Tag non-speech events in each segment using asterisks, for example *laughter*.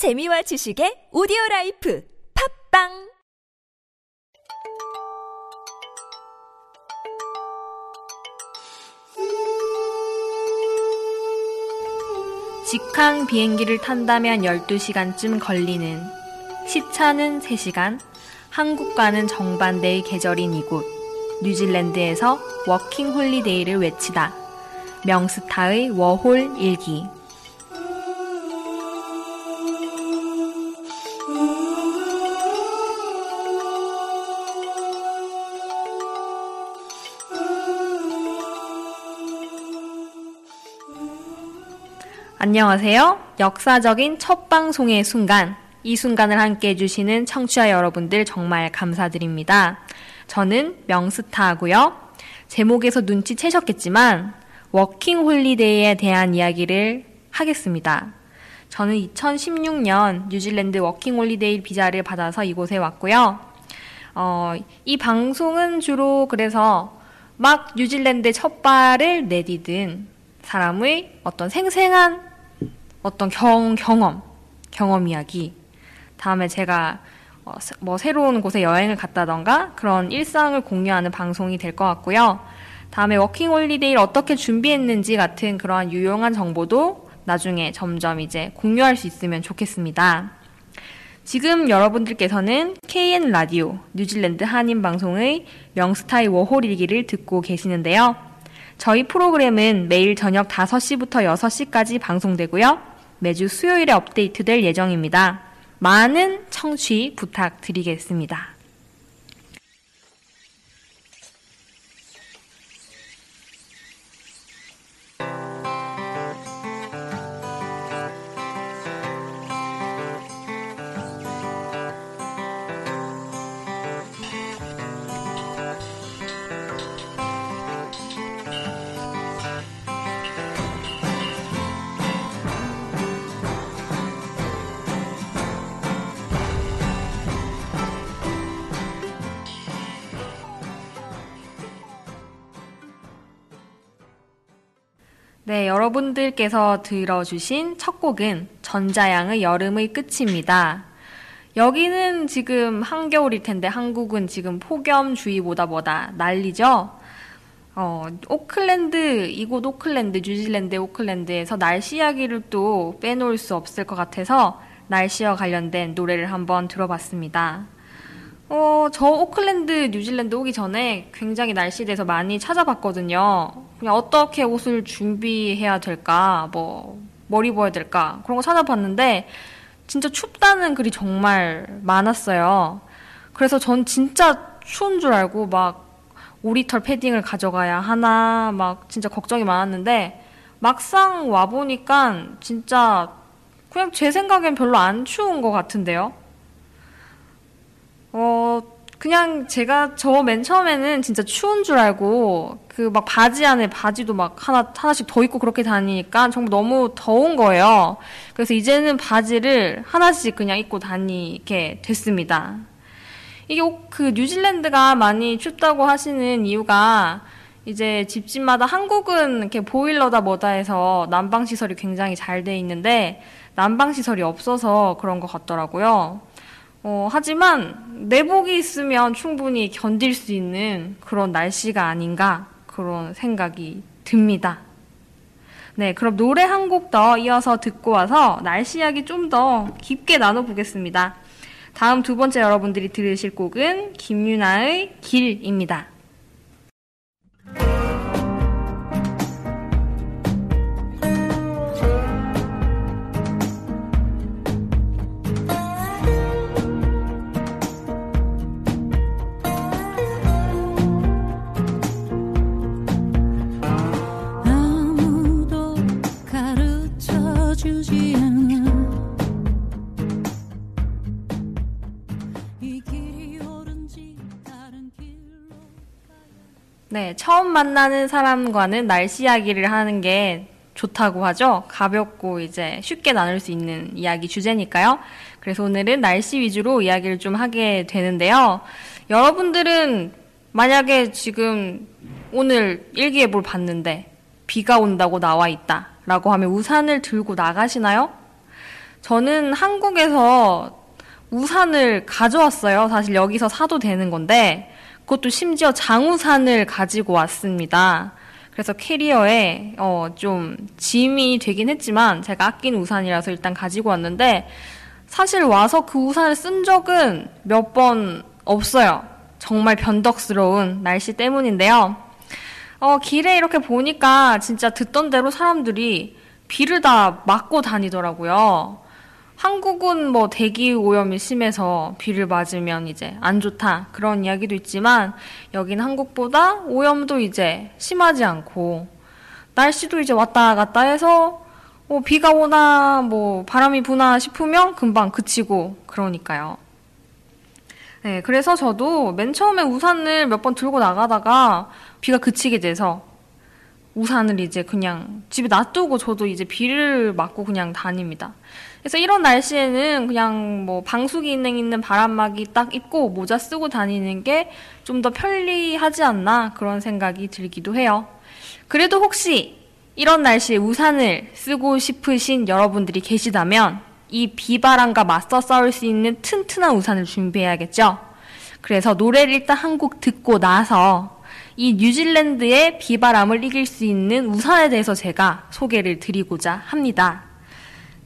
재미와 지식의 오디오 라이프 팟빵 직항 비행기를 탄다면 12시간쯤 걸리는 시차는 3시간, 한국과는 정반대의 계절인 이곳, 뉴질랜드에서 워킹 홀리데이를 외치다. 명스타의 워홀 일기. 안녕하세요. 역사적인 첫 방송의 순간, 이 순간을 함께 해주시는 청취자 여러분들 정말 감사드립니다. 저는 명스타고요. 제목에서 눈치채셨겠지만, 워킹 홀리데이에 대한 이야기를 하겠습니다. 저는 2016년 뉴질랜드 워킹 홀리데이 비자를 받아서 이곳에 왔고요. 어, 이 방송은 주로 그래서 막 뉴질랜드 첫 발을 내디딘 사람의 어떤 생생한 어떤 경, 경험, 경험 이야기. 다음에 제가 어, 뭐 새로운 곳에 여행을 갔다던가 그런 일상을 공유하는 방송이 될 것 같고요. 다음에 워킹 홀리데이를 어떻게 준비했는지 같은 그러한 유용한 정보도 나중에 점점 이제 공유할 수 있으면 좋겠습니다. 지금 여러분들께서는 KN 라디오 뉴질랜드 한인 방송의 명스타의 워홀 일기를 듣고 계시는데요. 저희 프로그램은 매일 저녁 5시부터 6시까지 방송되고요. 매주 수요일에 업데이트될 예정입니다. 많은 청취 부탁드리겠습니다. 여러분들께서 들어주신 첫 곡은 전자양의 여름의 끝입니다. 여기는 지금 한겨울일 텐데 한국은 지금 폭염주의보다 뭐다 난리죠? 어, 오클랜드, 이곳 오클랜드, 뉴질랜드 오클랜드에서 날씨 이야기를 또 빼놓을 수 없을 것 같아서 날씨와 관련된 노래를 한번 들어봤습니다. 어, 저 오클랜드, 뉴질랜드 오기 전에 굉장히 날씨에 대해서 많이 찾아봤거든요. 그냥 어떻게 옷을 준비해야 될까, 뭐, 뭘 입어야 될까, 그런 거 찾아봤는데, 진짜 춥다는 글이 정말 많았어요. 그래서 전 진짜 추운 줄 알고 막 오리털 패딩을 가져가야 하나, 막 진짜 걱정이 많았는데, 막상 와보니까 진짜 그냥 제 생각엔 별로 안 추운 것 같은데요. 어, 그냥 제가 저 맨 처음에는 진짜 추운 줄 알고 그 막 바지 안에 바지도 막 하나 하나씩 더 입고 그렇게 다니니까 정말 너무 더운 거예요. 그래서 이제는 바지를 하나씩 그냥 입고 다니게 됐습니다. 이게 그 뉴질랜드가 많이 춥다고 하시는 이유가 이제 집집마다 한국은 이렇게 보일러다 뭐다 해서 난방 시설이 굉장히 잘 돼 있는데 난방 시설이 없어서 그런 것 같더라고요. 어, 하지만 내복이 있으면 충분히 견딜 수 있는 그런 날씨가 아닌가 그런 생각이 듭니다. 네, 그럼 노래 한 곡 더 이어서 듣고 와서 날씨 이야기 좀 더 깊게 나눠보겠습니다. 다음 두 번째 여러분들이 들으실 곡은 김유나의 길입니다. 네, 처음 만나는 사람과는 날씨 이야기를 하는 게 좋다고 하죠. 가볍고 이제 쉽게 나눌 수 있는 이야기 주제니까요. 그래서 오늘은 날씨 위주로 이야기를 좀 하게 되는데요. 여러분들은 만약에 지금 오늘 일기예보를 봤는데 비가 온다고 나와 있다 라고 하면 우산을 들고 나가시나요? 저는 한국에서 우산을 가져왔어요. 사실 여기서 사도 되는 건데, 그것도 심지어 장우산을 가지고 왔습니다. 그래서 캐리어에 어, 좀 짐이 되긴 했지만 제가 아낀 우산이라서 일단 가지고 왔는데 사실 와서 그 우산을 쓴 적은 몇 번 없어요. 정말 변덕스러운 날씨 때문인데요. 어, 길에 이렇게 보니까 진짜 듣던 대로 사람들이 비를 다 맞고 다니더라고요. 한국은 뭐 대기 오염이 심해서 비를 맞으면 이제 안 좋다 그런 이야기도 있지만 여긴 한국보다 오염도 이제 심하지 않고 날씨도 이제 왔다 갔다 해서 뭐 비가 오나 뭐 바람이 부나 싶으면 금방 그치고 그러니까요. 네, 그래서 저도 맨 처음에 우산을 몇 번 들고 나가다가 비가 그치게 돼서 우산을 이제 그냥 집에 놔두고 저도 이제 비를 맞고 그냥 다닙니다. 그래서 이런 날씨에는 그냥 뭐 방수 기능 있는 바람막이 딱 입고 모자 쓰고 다니는 게 좀 더 편리하지 않나 그런 생각이 들기도 해요. 그래도 혹시 이런 날씨에 우산을 쓰고 싶으신 여러분들이 계시다면 이 비바람과 맞서 싸울 수 있는 튼튼한 우산을 준비해야겠죠? 그래서 노래를 일단 한 곡 듣고 나서 이 뉴질랜드의 비바람을 이길 수 있는 우산에 대해서 제가 소개를 드리고자 합니다.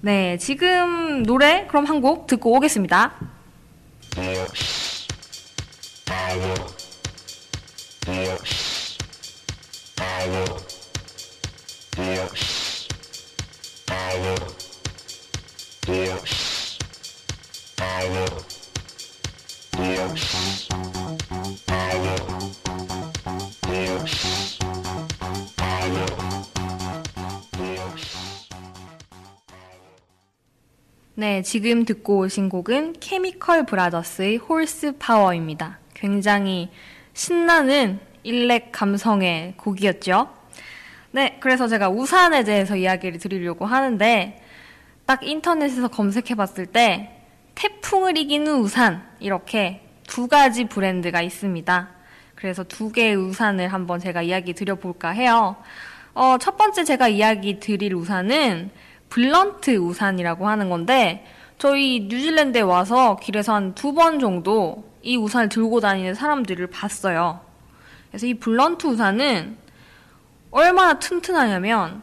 네, 지금 노래 그럼 한 곡 듣고 오겠습니다. 네, 지금 듣고 오신 곡은 케미컬 브라더스의 홀스 파워입니다. 굉장히 신나는 일렉 감성의 곡이었죠. 네, 그래서 제가 우산에 대해서 이야기를 드리려고 하는데, 딱 인터넷에서 검색해 봤을 때, 태풍을 이기는 우산, 이렇게 두 가지 브랜드가 있습니다. 그래서 두 개의 우산을 한번 제가 이야기 드려볼까 해요. 어, 첫 번째 제가 이야기 드릴 우산은 블런트 우산이라고 하는 건데 저희 뉴질랜드에 와서 길에서 한 두 번 정도 이 우산을 들고 다니는 사람들을 봤어요. 그래서 이 블런트 우산은 얼마나 튼튼하냐면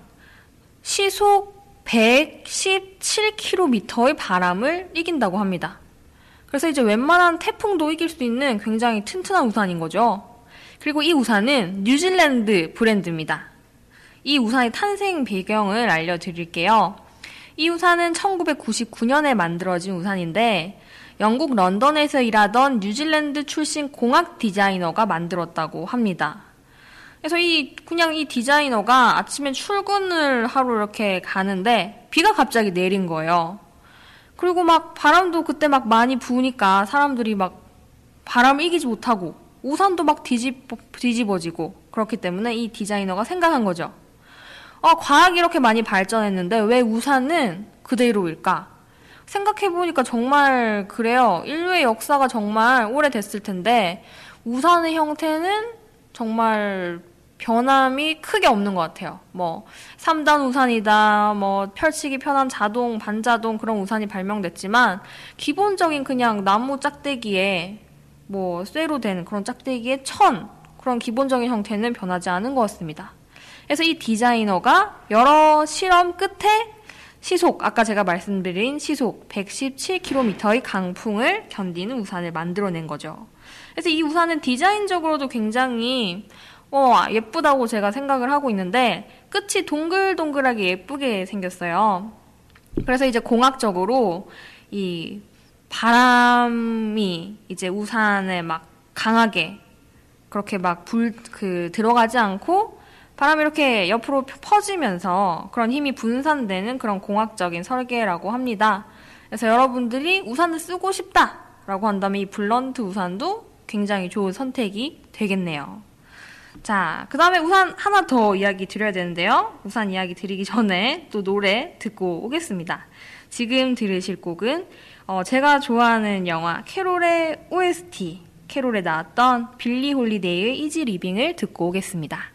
시속 117km의 바람을 이긴다고 합니다. 그래서 이제 웬만한 태풍도 이길 수 있는 굉장히 튼튼한 우산인 거죠. 그리고 이 우산은 뉴질랜드 브랜드입니다. 이 우산의 탄생 배경을 알려드릴게요. 이 우산은 1999년에 만들어진 우산인데 영국 런던에서 일하던 뉴질랜드 출신 공학 디자이너가 만들었다고 합니다. 그래서 이 그냥 이 디자이너가 아침에 출근을 하러 이렇게 가는데 비가 갑자기 내린 거예요. 그리고 막 바람도 그때 막 많이 부으니까 사람들이 막 바람을 이기지 못하고 우산도 막 뒤집, 뒤집어지고 그렇기 때문에 이 디자이너가 생각한 거죠. 어, 과학이 이렇게 많이 발전했는데 왜 우산은 그대로일까? 생각해보니까 정말 그래요. 인류의 역사가 정말 오래됐을 텐데 우산의 형태는 정말 변함이 크게 없는 것 같아요. 뭐 3단 우산이다, 뭐 펼치기 편한 자동, 반자동 그런 우산이 발명됐지만 기본적인 그냥 나무 짝대기에 뭐 쇠로 된 그런 짝대기에 천 그런 기본적인 형태는 변하지 않은 것 같습니다. 그래서 이 디자이너가 여러 실험 끝에 시속, 아까 제가 말씀드린 시속 117km의 강풍을 견디는 우산을 만들어낸 거죠. 그래서 이 우산은 디자인적으로도 굉장히 어, 예쁘다고 제가 생각을 하고 있는데 끝이 동글동글하게 예쁘게 생겼어요. 그래서 이제 공학적으로 이 바람이 이제 우산에 막 강하게 그렇게 막 불, 그, 들어가지 않고 바람이 이렇게 옆으로 퍼지면서 그런 힘이 분산되는 그런 공학적인 설계라고 합니다. 그래서 여러분들이 우산을 쓰고 싶다라고 한다면 이 블런트 우산도 굉장히 좋은 선택이 되겠네요. 자, 그 다음에 우산 하나 더 이야기 드려야 되는데요. 우산 이야기 드리기 전에 또 노래 듣고 오겠습니다. 지금 들으실 곡은 어, 제가 좋아하는 영화 캐롤의 OST, 캐롤에 나왔던 빌리 홀리데이의 Easy Living을 듣고 오겠습니다.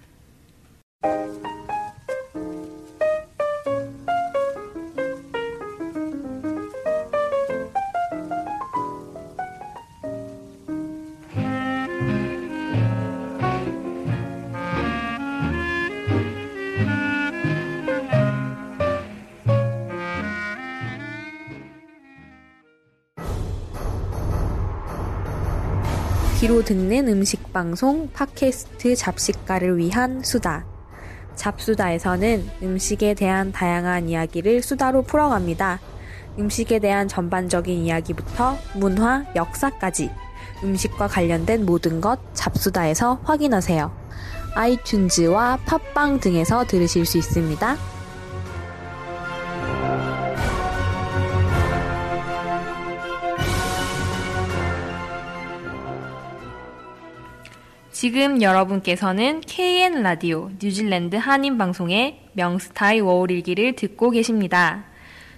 귀로 듣는 음식 방송 팟캐스트 잡식가를 위한 수다. 잡수다에서는 음식에 대한 다양한 이야기를 수다로 풀어갑니다. 음식에 대한 전반적인 이야기부터 문화, 역사까지 음식과 관련된 모든 것 잡수다에서 확인하세요. 아이튠즈와 팟빵 등에서 들으실 수 있습니다. 지금 여러분께서는 KN 라디오 뉴질랜드 한인 방송의 명스타의 워홀일기를 듣고 계십니다.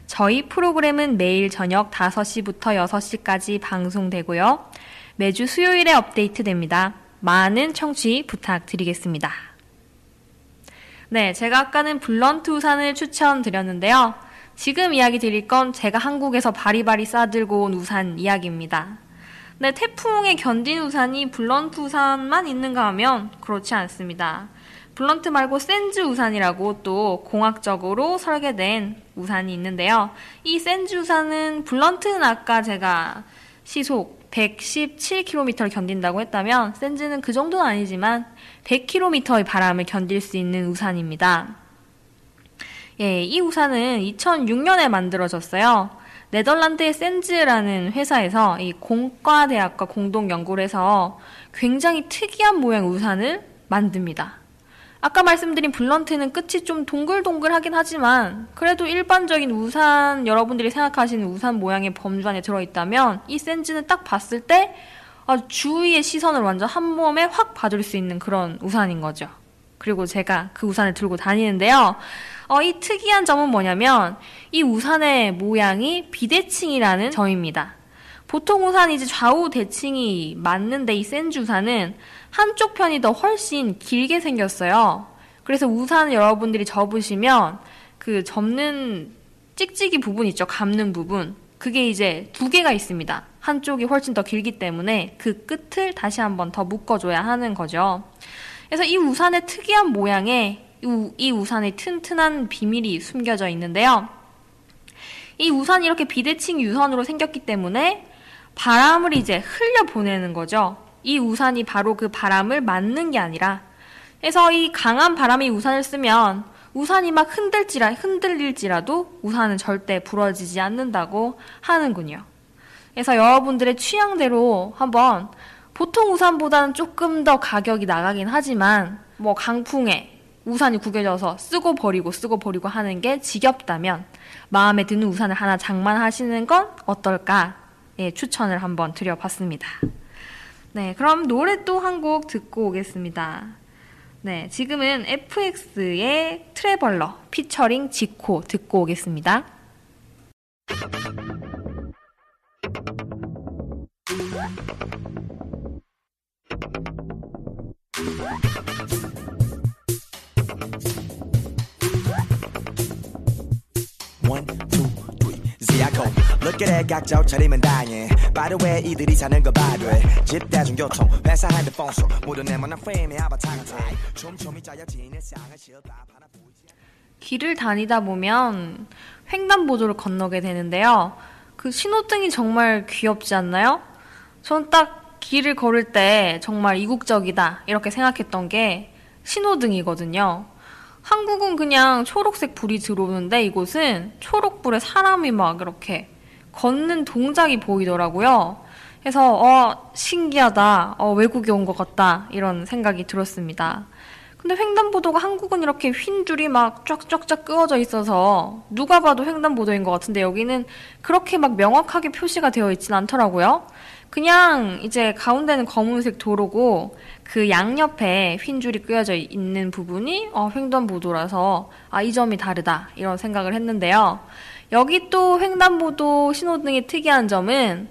저희 프로그램은 매일 저녁 5시부터 6시까지 방송되고요. 매주 수요일에 업데이트됩니다. 많은 청취 부탁드리겠습니다. 네, 제가 아까는 Blunt 우산을 추천드렸는데요. 지금 이야기 드릴 건 제가 한국에서 바리바리 싸들고 온 우산 이야기입니다. 네, 태풍에 견딘 우산이 Blunt 우산만 있는가 하면 그렇지 않습니다. Blunt 말고 Senz 우산이라고 또 공학적으로 설계된 우산이 있는데요. 이 Senz 우산은 Blunt는 아까 제가 시속 117km를 견딘다고 했다면 Senz는 그 정도는 아니지만 100km의 바람을 견딜 수 있는 우산입니다. 예, 이 우산은 2006년에 만들어졌어요. 네덜란드의 샌즈라는 회사에서 이 공과대학과 공동 연구를 해서 굉장히 특이한 모양 우산을 만듭니다. 아까 말씀드린 블런트는 끝이 좀 동글동글하긴 하지만 그래도 일반적인 우산 여러분들이 생각하시는 우산 모양의 범주 안에 들어있다면 이 샌즈는 딱 봤을 때 주위의 시선을 완전 한 몸에 확 받을 수 있는 그런 우산인 거죠. 그리고 제가 그 우산을 들고 다니는데요. 어, 이 특이한 점은 뭐냐면 이 우산의 모양이 비대칭이라는 점입니다. 보통 우산이 이제 좌우 대칭이 맞는데 이 센즈 우산은 한쪽 편이 더 훨씬 길게 생겼어요. 그래서 우산 여러분들이 접으시면 그 접는 찍찍이 부분 있죠. 감는 부분. 그게 이제 두 개가 있습니다. 한쪽이 훨씬 더 길기 때문에 그 끝을 다시 한번 더 묶어줘야 하는 거죠. 그래서 이 우산의 특이한 모양에 이 우산의 튼튼한 비밀이 숨겨져 있는데요. 이 우산이 이렇게 비대칭 유선으로 생겼기 때문에 바람을 이제 흘려 보내는 거죠. 이 우산이 바로 그 바람을 맞는 게 아니라 그래서 이 강한 바람이 우산을 쓰면 우산이 막 흔들지라 흔들릴지라도 우산은 절대 부러지지 않는다고 하는군요. 그래서 여러분들의 취향대로 한번 보통 우산보다는 조금 더 가격이 나가긴 하지만 뭐 강풍에 우산이 구겨져서 쓰고 버리고 쓰고 버리고 하는 게 지겹다면 마음에 드는 우산을 하나 장만하시는 건 어떨까? 예, 추천을 한번 드려봤습니다. 네, 그럼 노래 또 한 곡 듣고 오겠습니다. 네, 지금은 FX의 트래벌러 피처링 지코 듣고 오겠습니다. 각자 차리면 당해. Way, 이들이 사는 거 봐돼. 집 대중교통, 회사 핸드폰 속 모두 네모난 프레임에 아바타 같아. 촘촘히 짜여진 일상을 실밥 하나 길을 다니다 보면 횡단보도를 건너게 되는데요. 그 신호등이 정말 귀엽지 않나요? 전 딱 길을 걸을 때 정말 이국적이다 이렇게 생각했던 게 신호등이거든요. 한국은 그냥 초록색 불이 들어오는데 이곳은 초록불에 사람이 막 이렇게 걷는 동작이 보이더라고요. 그래서 어 신기하다, 어 외국에 온 것 같다 이런 생각이 들었습니다. 근데 횡단보도가 한국은 이렇게 휜 줄이 막 쫙쫙쫙 끄어져 있어서 누가 봐도 횡단보도인 것 같은데 여기는 그렇게 막 명확하게 표시가 되어 있진 않더라고요. 그냥 이제 가운데는 검은색 도로고 그 양옆에 휜 줄이 끄어져 있는 부분이 어, 횡단보도라서 아, 이 점이 다르다 이런 생각을 했는데요. 여기 또 횡단보도 신호등의 특이한 점은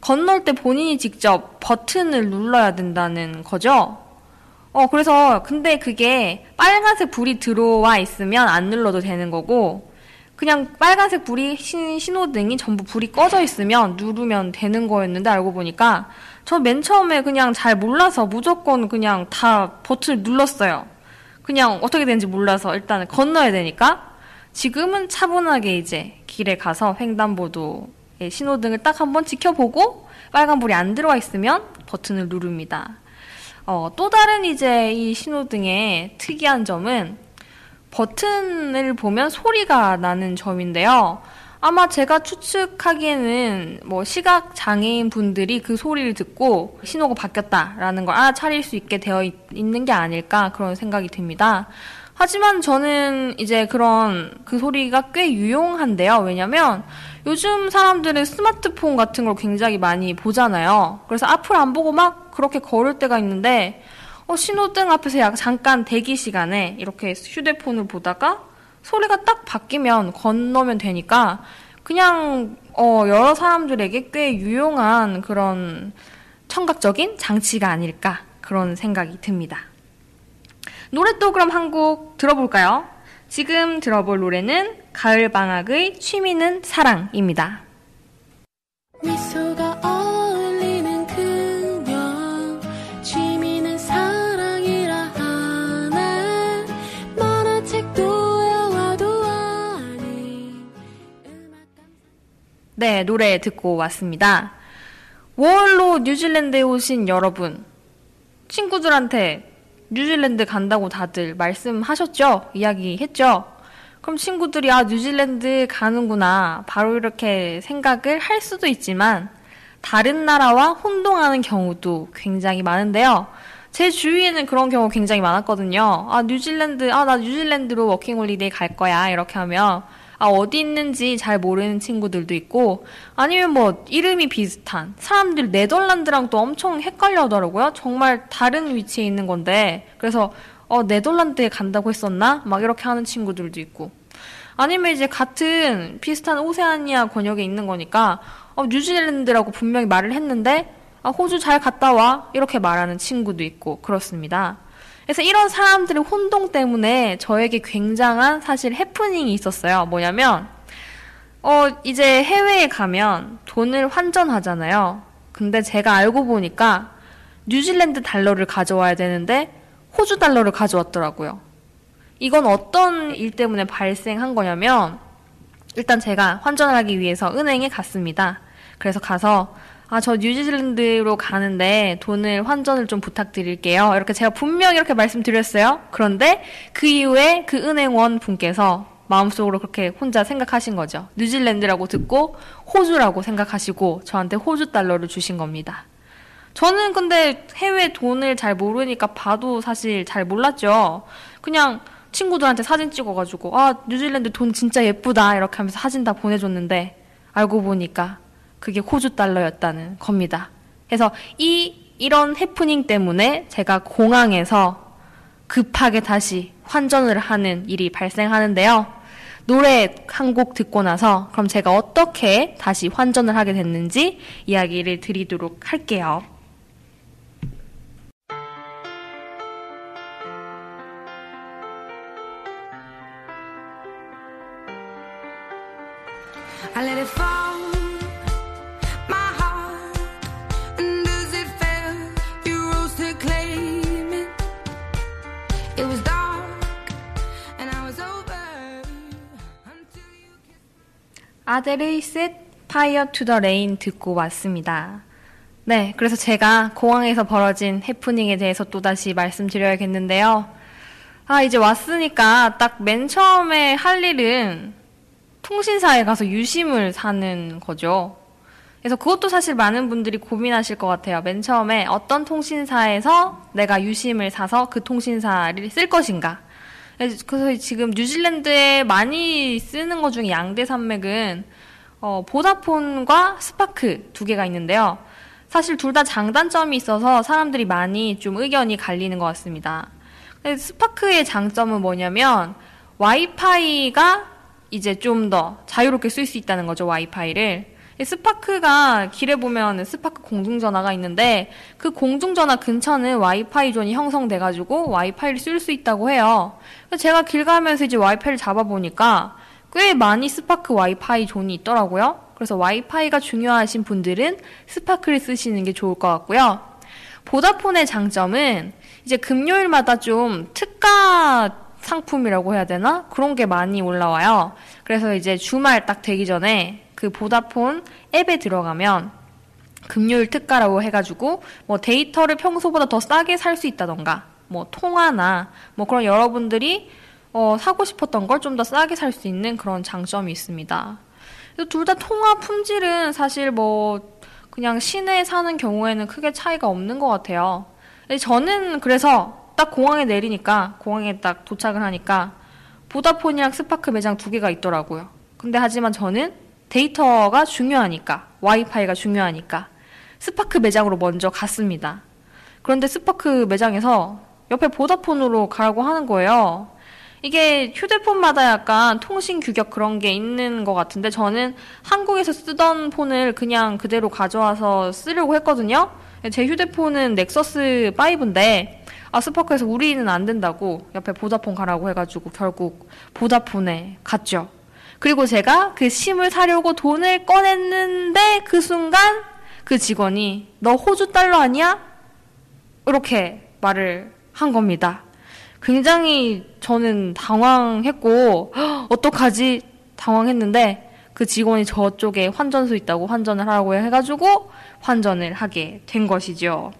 건널 때 본인이 직접 버튼을 눌러야 된다는 거죠. 어, 그래서, 근데 그게 빨간색 불이 들어와 있으면 안 눌러도 되는 거고, 그냥 빨간색 불이, 신, 신호등이 전부 불이 꺼져 있으면 누르면 되는 거였는데 알고 보니까, 저 맨 처음에 그냥 잘 몰라서 무조건 그냥 다 버튼을 눌렀어요. 그냥 어떻게 되는지 몰라서 일단 건너야 되니까, 지금은 차분하게 이제 길에 가서 횡단보도 예, 신호등을 딱 한번 지켜보고 빨간불이 안 들어와 있으면 버튼을 누릅니다. 어, 또 다른 이제 이 신호등의 특이한 점은 버튼을 보면 소리가 나는 점인데요. 아마 제가 추측하기에는 뭐 시각 장애인 분들이 그 소리를 듣고 신호가 바뀌었다라는 걸 알아차릴 수 있게 되어 있, 있는 게 아닐까 그런 생각이 듭니다. 하지만 저는 이제 그런 그 소리가 꽤 유용한데요. 왜냐면 요즘 사람들은 스마트폰 같은 걸 굉장히 많이 보잖아요. 그래서 앞을 안 보고 막 그렇게 걸을 때가 있는데 어, 신호등 앞에서 약 잠깐 대기 시간에 이렇게 휴대폰을 보다가 소리가 딱 바뀌면 건너면 되니까 그냥 어, 여러 사람들에게 꽤 유용한 그런 청각적인 장치가 아닐까 그런 생각이 듭니다. 노래 또 그럼 한 곡 들어볼까요? 지금 들어볼 노래는 가을방학의 취미는 사랑입니다. 미소가 어울리는 그녀 취미는 사랑이라 하네 만화책도 영화도 음악 네, 노래 듣고 왔습니다. 5월로 뉴질랜드에 오신 여러분, 친구들한테 뉴질랜드 간다고 다들 말씀하셨죠? 이야기했죠? 그럼 친구들이 아, 뉴질랜드 가는구나. 바로 이렇게 생각을 할 수도 있지만, 다른 나라와 혼동하는 경우도 굉장히 많은데요. 제 주위에는 그런 경우 굉장히 많았거든요. 아, 뉴질랜드, 아, 나 뉴질랜드로 워킹홀리데이 갈 거야. 이렇게 하면, 아, 어디 있는지 잘 모르는 친구들도 있고, 아니면 뭐, 이름이 비슷한, 사람들 네덜란드랑 또 엄청 헷갈려 하더라고요. 정말 다른 위치에 있는 건데, 그래서, 어, 네덜란드에 간다고 했었나? 막 이렇게 하는 친구들도 있고. 아니면 이제 같은 비슷한 오세아니아 권역에 있는 거니까, 어, 뉴질랜드라고 분명히 말을 했는데, 아, 호주 잘 갔다 와. 이렇게 말하는 친구도 있고, 그렇습니다. 그래서 이런 사람들의 혼동 때문에 저에게 굉장한 사실 해프닝이 있었어요. 뭐냐면, 어, 이제 해외에 가면 돈을 환전하잖아요. 근데 제가 알고 보니까 뉴질랜드 달러를 가져와야 되는데 호주 달러를 가져왔더라고요. 이건 어떤 일 때문에 발생한 거냐면, 일단 제가 환전을 하기 위해서 은행에 갔습니다. 그래서 가서 아, 저 뉴질랜드로 가는데 돈을 환전을 좀 부탁드릴게요. 이렇게 제가 분명히 이렇게 말씀드렸어요. 그런데 그 이후에 그 은행원 분께서 마음속으로 그렇게 혼자 생각하신 거죠. 뉴질랜드라고 듣고 호주라고 생각하시고 저한테 호주 달러를 주신 겁니다. 저는 근데 해외 돈을 잘 모르니까 봐도 사실 잘 몰랐죠. 그냥 친구들한테 사진 찍어가지고, 아, 뉴질랜드 돈 진짜 예쁘다. 이렇게 하면서 사진 다 보내줬는데, 알고 보니까 그게 호주 달러였다는 겁니다. 그래서 이, 이런 해프닝 때문에 제가 공항에서 급하게 다시 환전을 하는 일이 발생하는데요. 노래 한 곡 듣고 나서 그럼 제가 어떻게 다시 환전을 하게 됐는지 이야기를 드리도록 할게요. 아델의 Set Fire to the Rain 듣고 왔습니다. 네, 그래서 제가 공항에서 벌어진 해프닝에 대해서 또다시 말씀드려야겠는데요. 아, 이제 왔으니까 딱 맨 처음에 할 일은 통신사에 가서 유심을 사는 거죠. 그래서 그것도 사실 많은 분들이 고민하실 것 같아요. 맨 처음에 어떤 통신사에서 내가 유심을 사서 그 통신사를 쓸 것인가. 그래서 지금 뉴질랜드에 많이 쓰는 것 중에 양대 산맥은 어, Vodafone과 Spark 두 개가 있는데요. 사실 둘 다 장단점이 있어서 사람들이 많이 좀 의견이 갈리는 것 같습니다. Spark의 장점은 뭐냐면 와이파이가 이제 좀 더 자유롭게 쓸 수 있다는 거죠, 와이파이를. 이 Spark가 길에 보면 스파크 공중전화가 있는데 그 공중전화 근처는 와이파이 존이 형성돼가지고 와이파이를 쓸 수 있다고 해요. 제가 길 가면서 이제 와이파이를 잡아보니까 꽤 많이 스파크 와이파이 존이 있더라고요. 그래서 와이파이가 중요하신 분들은 Spark를 쓰시는 게 좋을 것 같고요. Vodafone의 장점은 이제 금요일마다 좀 특가 상품이라고 해야 되나? 그런 게 많이 올라와요. 그래서 이제 주말 딱 되기 전에 그 Vodafone 앱에 들어가면 금요일 특가라고 해가지고 뭐 데이터를 평소보다 더 싸게 살 수 있다던가 뭐 통화나 뭐 그런 여러분들이 어, 사고 싶었던 걸 좀 더 싸게 살 수 있는 그런 장점이 있습니다. 둘 다 통화 품질은 사실 뭐 그냥 시내에 사는 경우에는 크게 차이가 없는 것 같아요. 저는 그래서 딱 공항에 내리니까 공항에 딱 도착을 하니까 Vodafone이랑 Spark 매장 두 개가 있더라고요. 근데 하지만 저는 데이터가 중요하니까 와이파이가 중요하니까 스파크 매장으로 먼저 갔습니다. 그런데 스파크 매장에서 옆에 Vodafone으로 가라고 하는 거예요. 이게 휴대폰마다 약간 통신 규격 그런 게 있는 것 같은데 저는 한국에서 쓰던 폰을 그냥 그대로 가져와서 쓰려고 했거든요. 제 휴대폰은 Nexus 5인데 아 Spark에서 우리는 안 된다고 옆에 Vodafone 가라고 해가지고 결국 Vodafone에 갔죠. 그리고 제가 그 심을 사려고 돈을 꺼냈는데 그 순간 그 직원이 너 호주 달러 아니야? 이렇게 말을 한 겁니다. 굉장히 저는 당황했고 어떡하지 당황했는데 그 직원이 저쪽에 환전소 있다고 환전을 하라고 해가지고 환전을 하게 된 것이죠.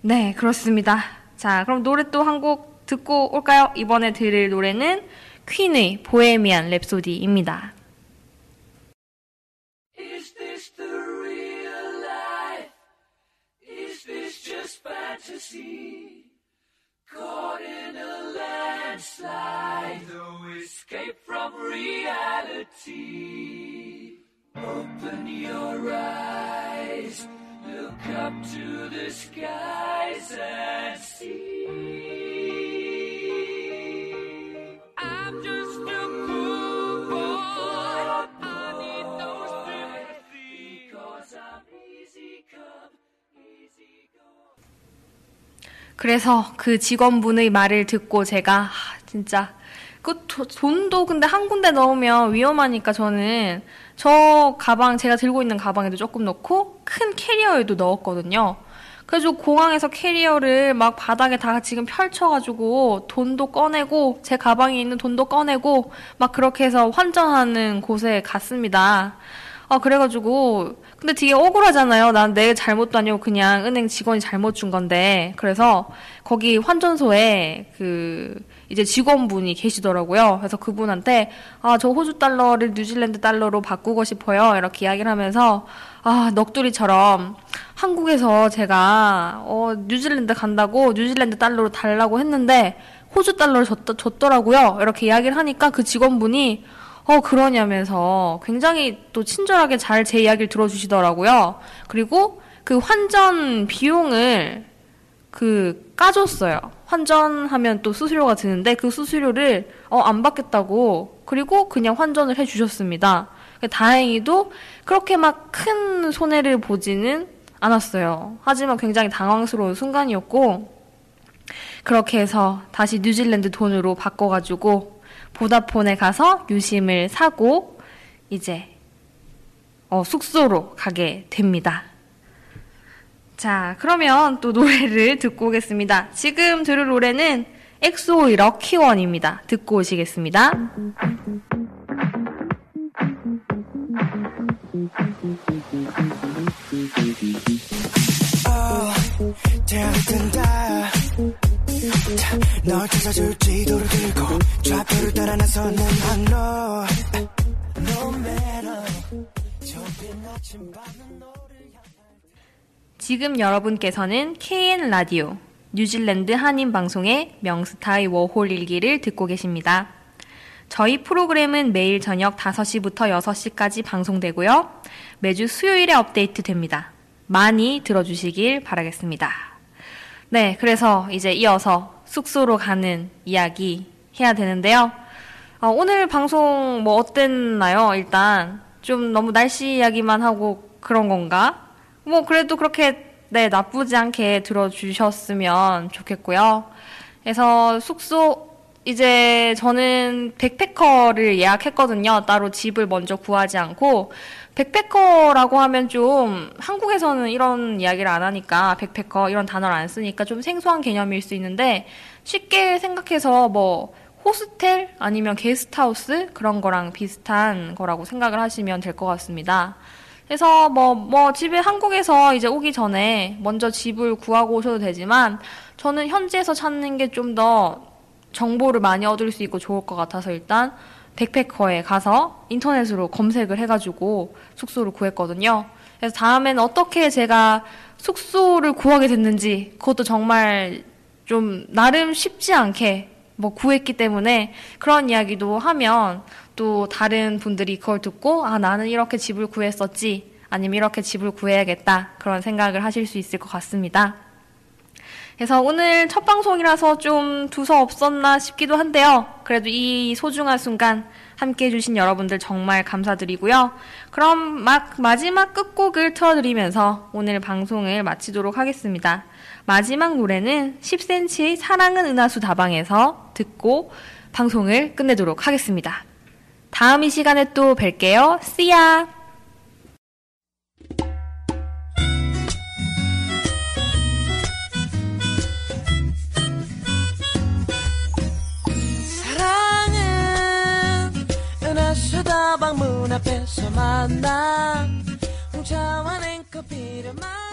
네, 그렇습니다. 자, 그럼 노래 또 한 곡 듣고 올까요? 이번에 들을 노래는 퀸의 보헤미안 랩소디입니다. Is this the real life? Is this just fantasy? Caught in a landslide, no escape from reality. Open your eyes, look up to the skies and see. 그래서 그 직원분의 말을 듣고 제가 아, 진짜 그 도- 돈도 근데 한 군데 넣으면 위험하니까 저는 저 가방 제가 들고 있는 가방에도 조금 넣고 큰 캐리어에도 넣었거든요. 그래서 공항에서 캐리어를 막 바닥에 다 지금 펼쳐가지고 돈도 꺼내고 제 가방에 있는 돈도 꺼내고 막 그렇게 해서 환전하는 곳에 갔습니다. 아, 그래가지고, 근데 되게 억울하잖아요. 난 내 잘못도 아니고 그냥 은행 직원이 잘못 준 건데. 그래서 거기 환전소에 그, 이제 직원분이 계시더라고요. 그래서 그분한테, 아, 저 호주 달러를 뉴질랜드 달러로 바꾸고 싶어요. 이렇게 이야기를 하면서, 아, 넋두리처럼 한국에서 제가, 어, 뉴질랜드 간다고 뉴질랜드 달러로 달라고 했는데, 호주 달러를 줬, 줬더라고요. 이렇게 이야기를 하니까 그 직원분이, 어, 그러냐면서 굉장히 또 친절하게 잘 제 이야기를 들어주시더라고요. 그리고 그 환전 비용을 그 까줬어요. 환전하면 또 수수료가 드는데 그 수수료를 어, 안 받겠다고 그리고 그냥 환전을 해주셨습니다. 다행히도 그렇게 막 큰 손해를 보지는 않았어요. 하지만 굉장히 당황스러운 순간이었고 그렇게 해서 다시 뉴질랜드 돈으로 바꿔가지고 보다폰에 가서 유심을 사고 이제 어, 숙소로 가게 됩니다. 자, 그러면 또 노래를 *laughs* 듣고 오겠습니다. 지금 들을 노래는 엑소의 럭키원입니다. 듣고 오시겠습니다. 뜬다 널 찾아줄 지도를 들고 좌표를 따라 나서는 항로 No matter 좁은 아침밤은 너를 지금 여러분께서는 KN 라디오 뉴질랜드 한인 방송의 명스타의 워홀 일기를 듣고 계십니다. 저희 프로그램은 매일 저녁 5시부터 6시까지 방송되고요. 매주 수요일에 업데이트 됩니다. 많이 들어주시길 바라겠습니다. 네, 그래서 이제 이어서 숙소로 가는 이야기 해야 되는데요. 어, 오늘 방송 뭐 어땠나요? 일단 좀 너무 날씨 이야기만 하고 그런 건가? 뭐 그래도 그렇게 네 나쁘지 않게 들어주셨으면 좋겠고요. 그래서 숙소 이제 저는 백패커를 예약했거든요. 따로 집을 먼저 구하지 않고 백패커라고 하면 좀 한국에서는 이런 이야기를 안 하니까 백패커 이런 단어를 안 쓰니까 좀 생소한 개념일 수 있는데 쉽게 생각해서 뭐 호스텔 아니면 게스트하우스 그런 거랑 비슷한 거라고 생각을 하시면 될 것 같습니다. 그래서 뭐, 뭐, 집에 한국에서 이제 오기 전에 먼저 집을 구하고 오셔도 되지만, 저는 현지에서 찾는 게 좀 더 정보를 많이 얻을 수 있고 좋을 것 같아서 일단 백패커에 가서 인터넷으로 검색을 해가지고 숙소를 구했거든요. 그래서 다음엔 어떻게 제가 숙소를 구하게 됐는지 그것도 정말 좀 나름 쉽지 않게 뭐 구했기 때문에 그런 이야기도 하면 또 다른 분들이 그걸 듣고 아 나는 이렇게 집을 구했었지 아니면 이렇게 집을 구해야겠다 그런 생각을 하실 수 있을 것 같습니다. 그래서 오늘 첫 방송이라서 좀 두서 없었나 싶기도 한데요. 그래도 이 소중한 순간 함께 해주신 여러분들 정말 감사드리고요. 그럼 막 마지막 끝곡을 틀어드리면서 오늘 방송을 마치도록 하겠습니다. 마지막 노래는 10cm의 사랑은 은하수 다방에서 듣고 방송을 끝내도록 하겠습니다. 다음 이 시간에 또 뵐게요. See ya! 다방 문 앞에서 만나. 홍차와 냉커피를 마시며